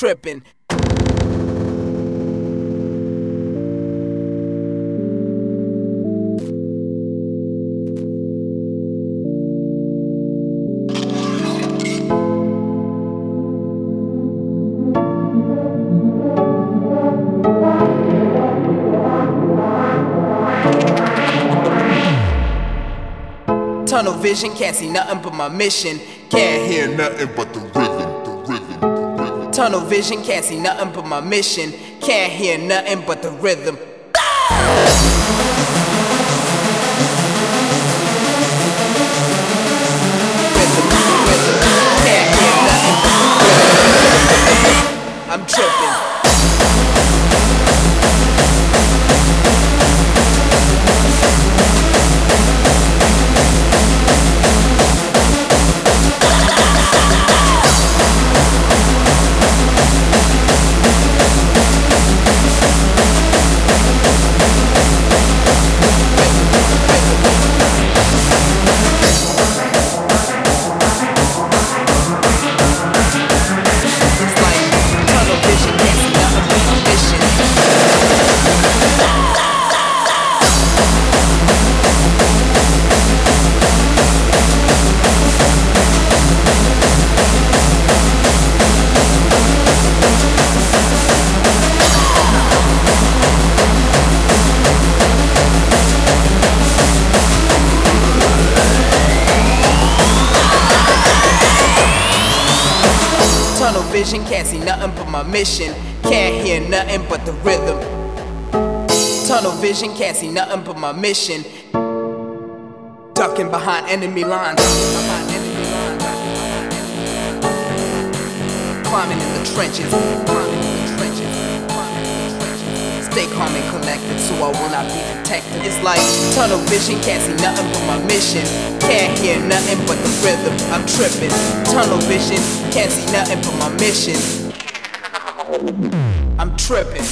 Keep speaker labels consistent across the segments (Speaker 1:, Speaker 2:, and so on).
Speaker 1: tripping. Tunnel vision, can't see nothing but my mission. Can't hear
Speaker 2: nothing but the
Speaker 1: Tunnel vision, can't see nothing but my mission. Can't hear nothing but the rhythm. I'm tripping. Mission. Can't hear nothing but the rhythm. Tunnel vision, can't see nothing but my mission. Ducking behind enemy lines. Climbing in the trenches. Climbing in the trenches. Stay calm and collected so I will not be detected. It's like tunnel vision, can't see nothing but my mission. Can't hear nothing but the rhythm. I'm tripping. Tunnel vision, can't see nothing but my mission. I'm tripping.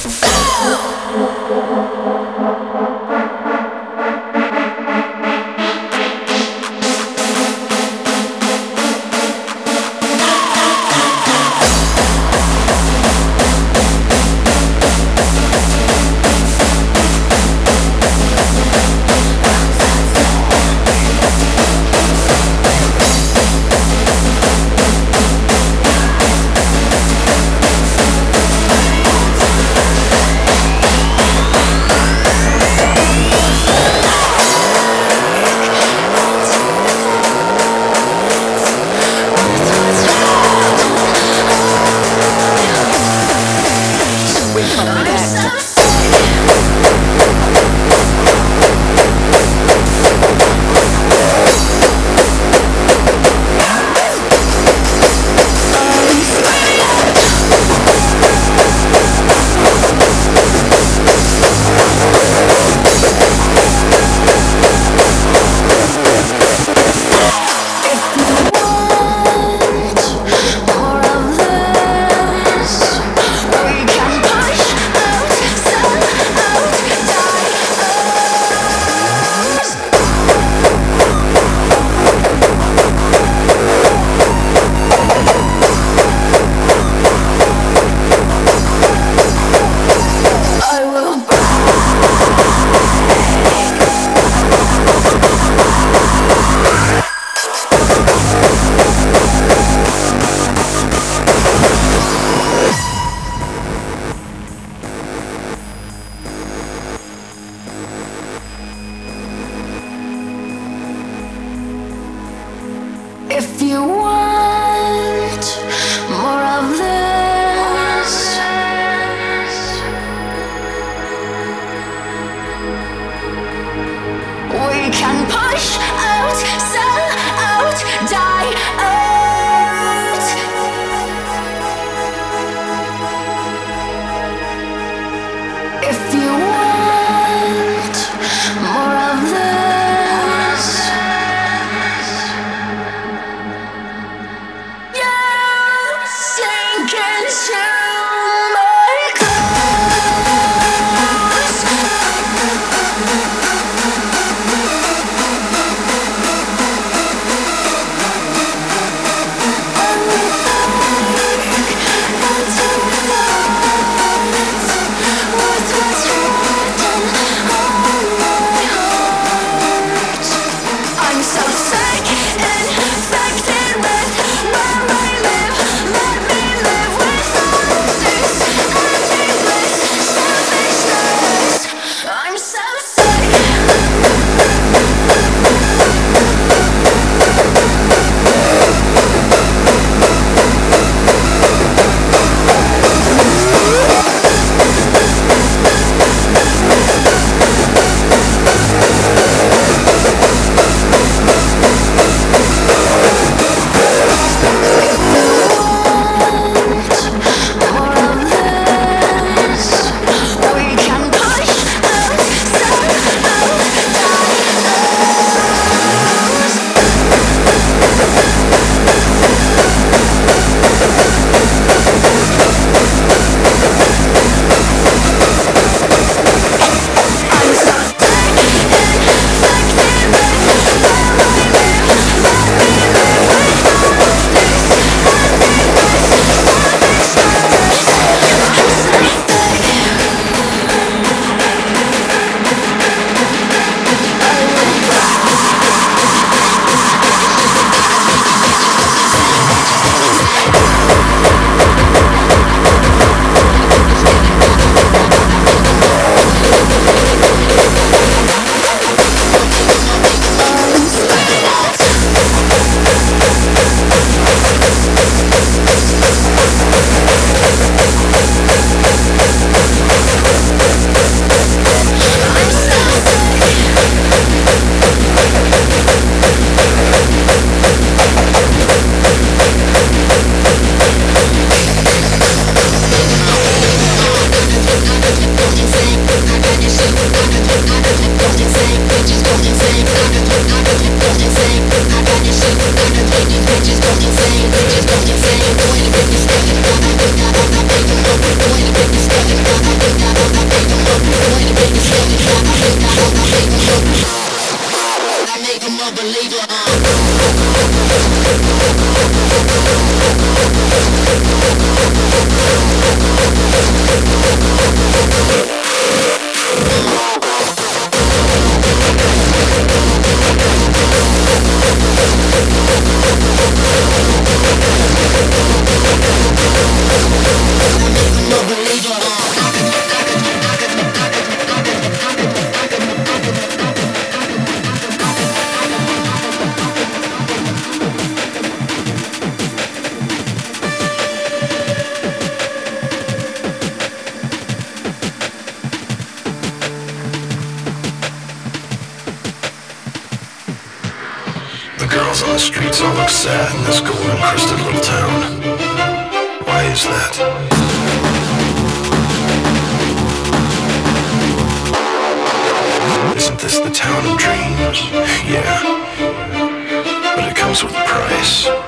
Speaker 1: With price.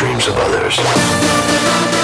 Speaker 3: Dreams of others.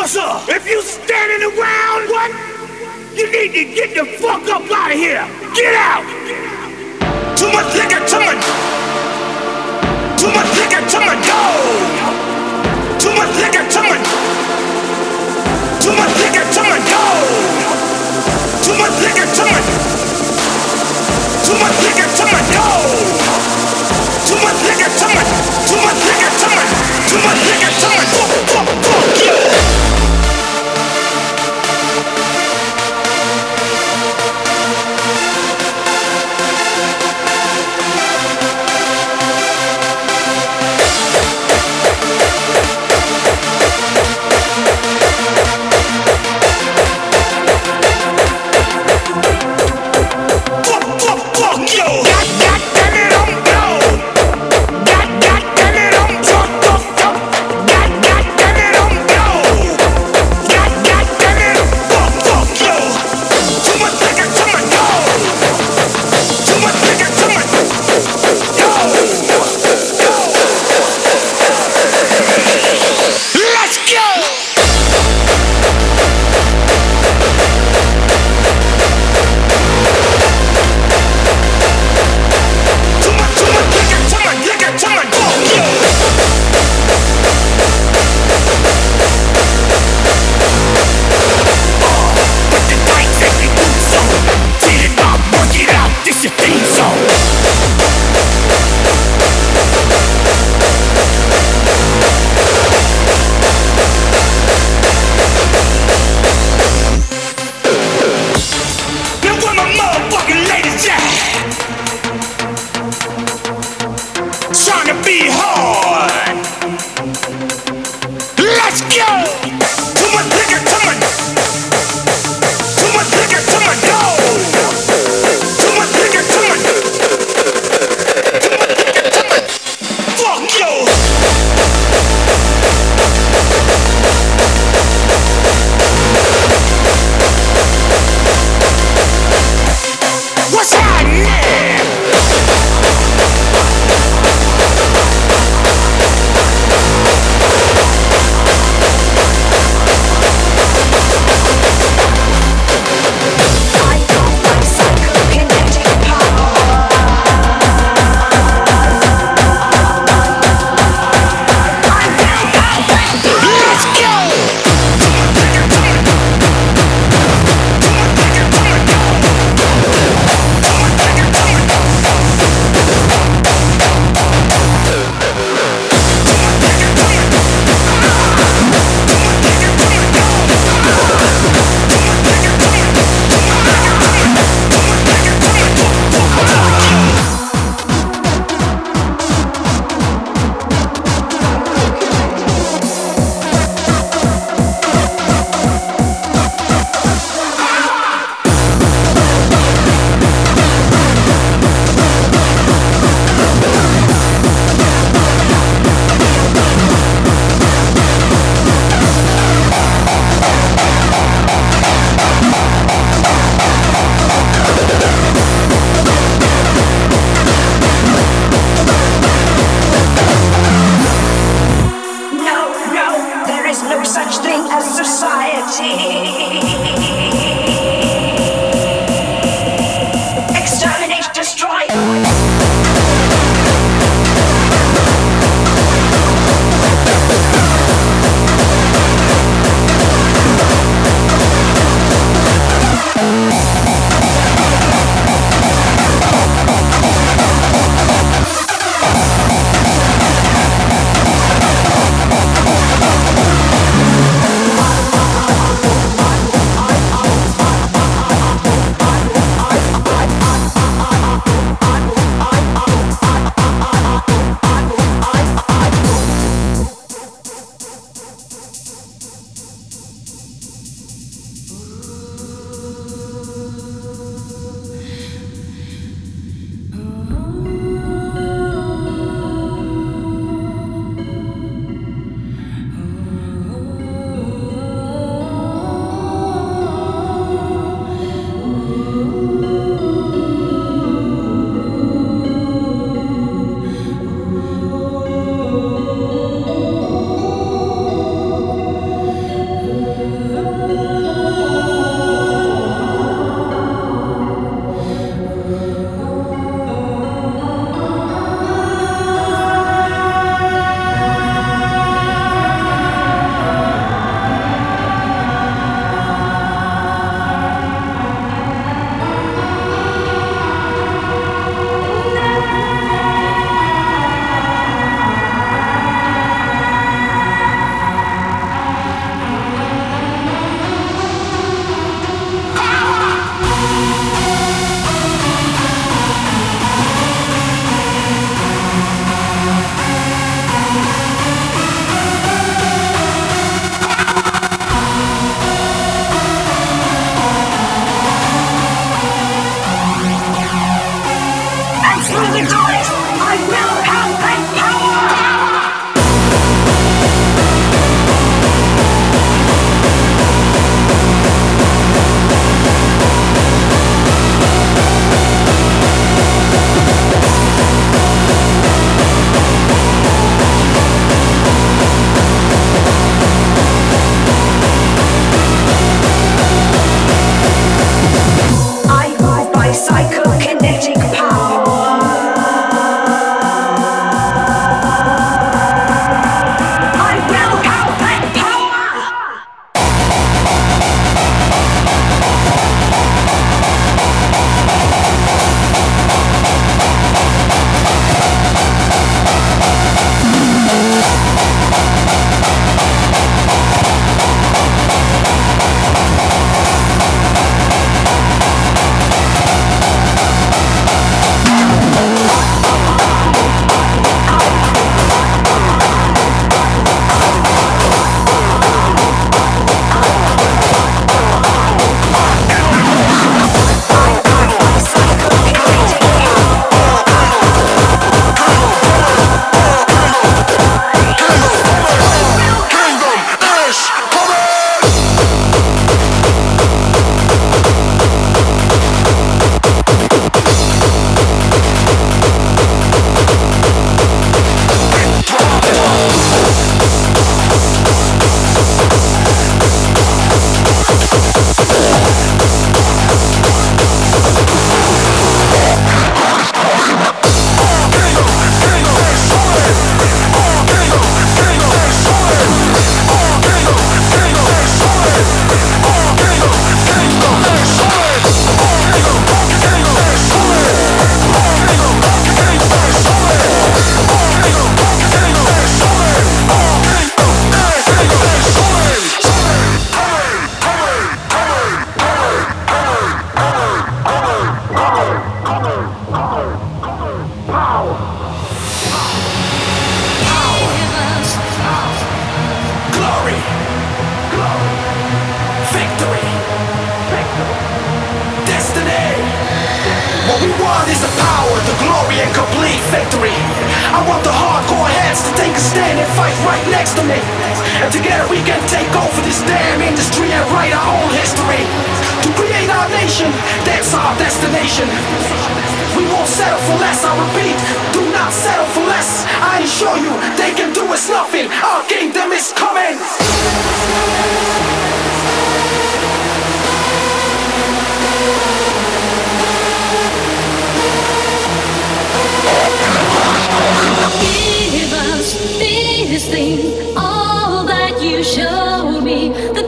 Speaker 3: What's up? If you standing around, what? You need to get the fuck up out of here. Get out. Too much liquor too much. Too much liquor too much. dog. Too much liquor too much. Too much liquor too much. dog. Too much liquor to my. Too much liquor to my dog. Too much liquor to my. Too much liquor
Speaker 4: to my. Too much. Want is the power, the glory, and complete victory. I want the hardcore heads to take a stand and fight right next to me. And together we can take over this damn industry and write our own history. To create our nation, that's our destination. We won't settle for less, I repeat, do not settle for less. I assure you, they can do us nothing. Our kingdom is coming.
Speaker 5: Give us this thing, all that you showed me, the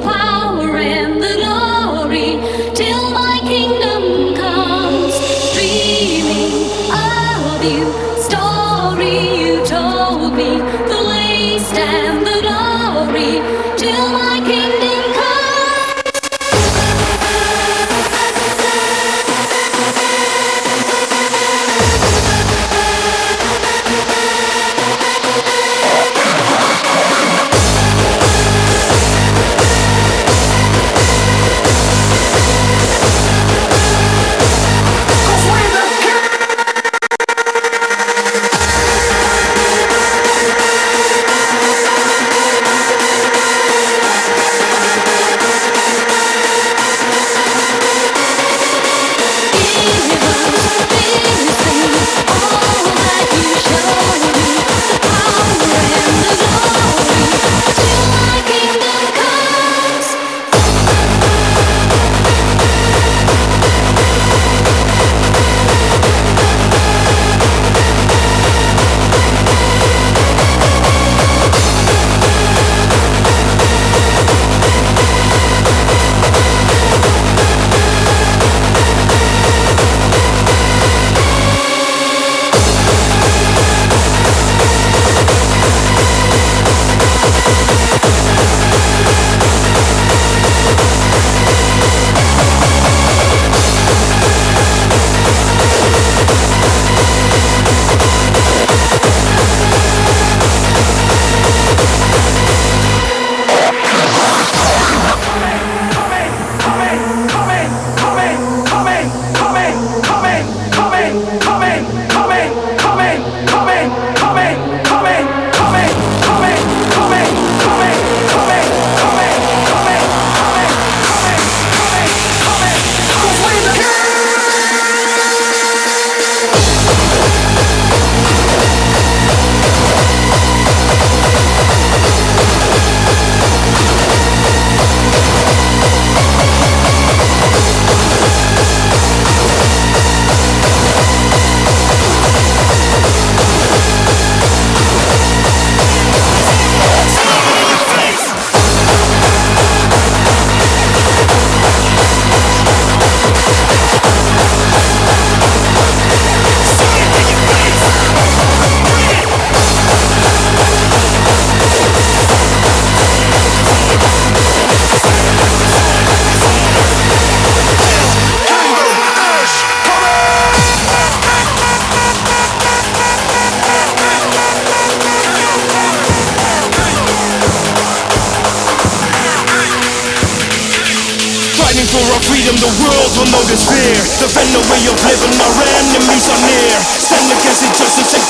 Speaker 6: our freedom, the world will know this fear. Defend the way of living, our enemies are near. Stand against injustice and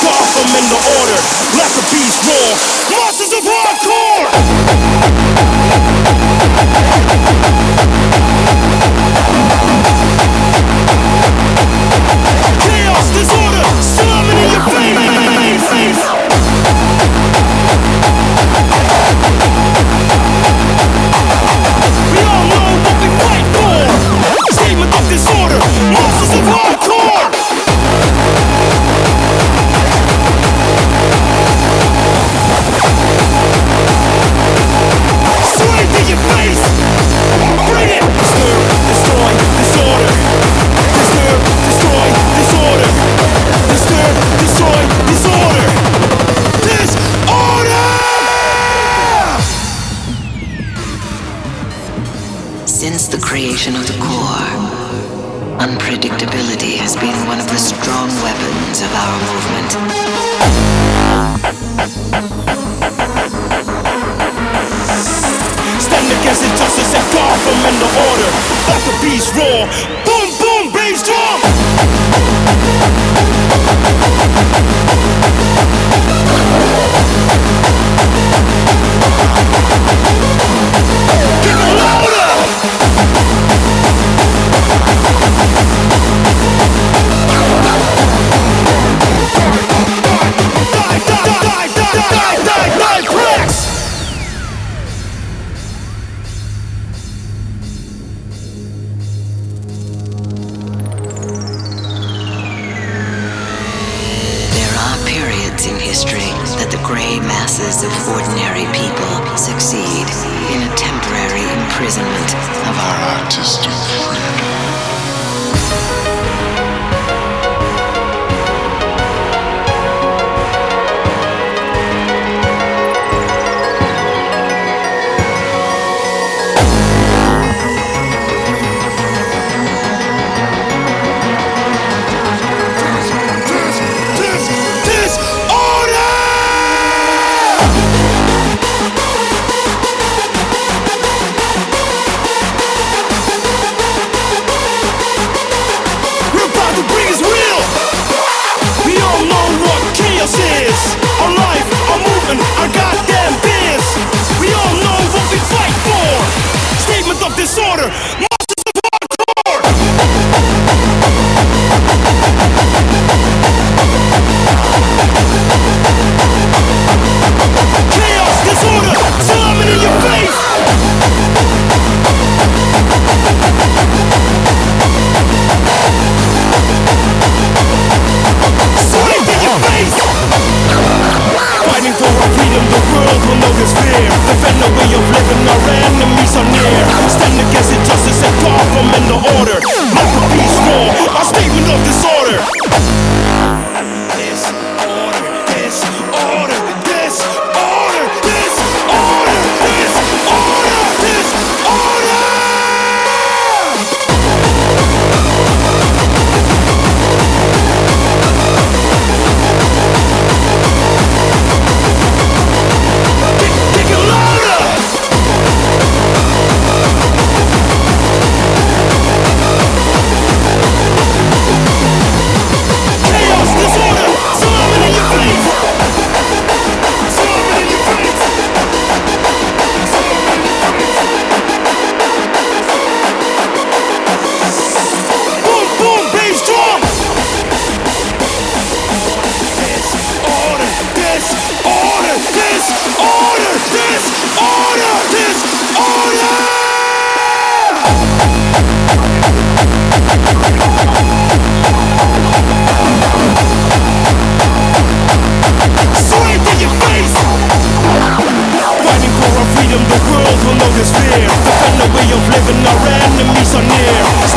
Speaker 6: in the order. Let the peace, roar. Monsters of hardcore! Your face. of
Speaker 7: ordinary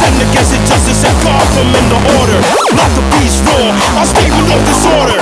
Speaker 6: And against injustice and far from in the order. Not the beast roar, I'll stay with no disorder.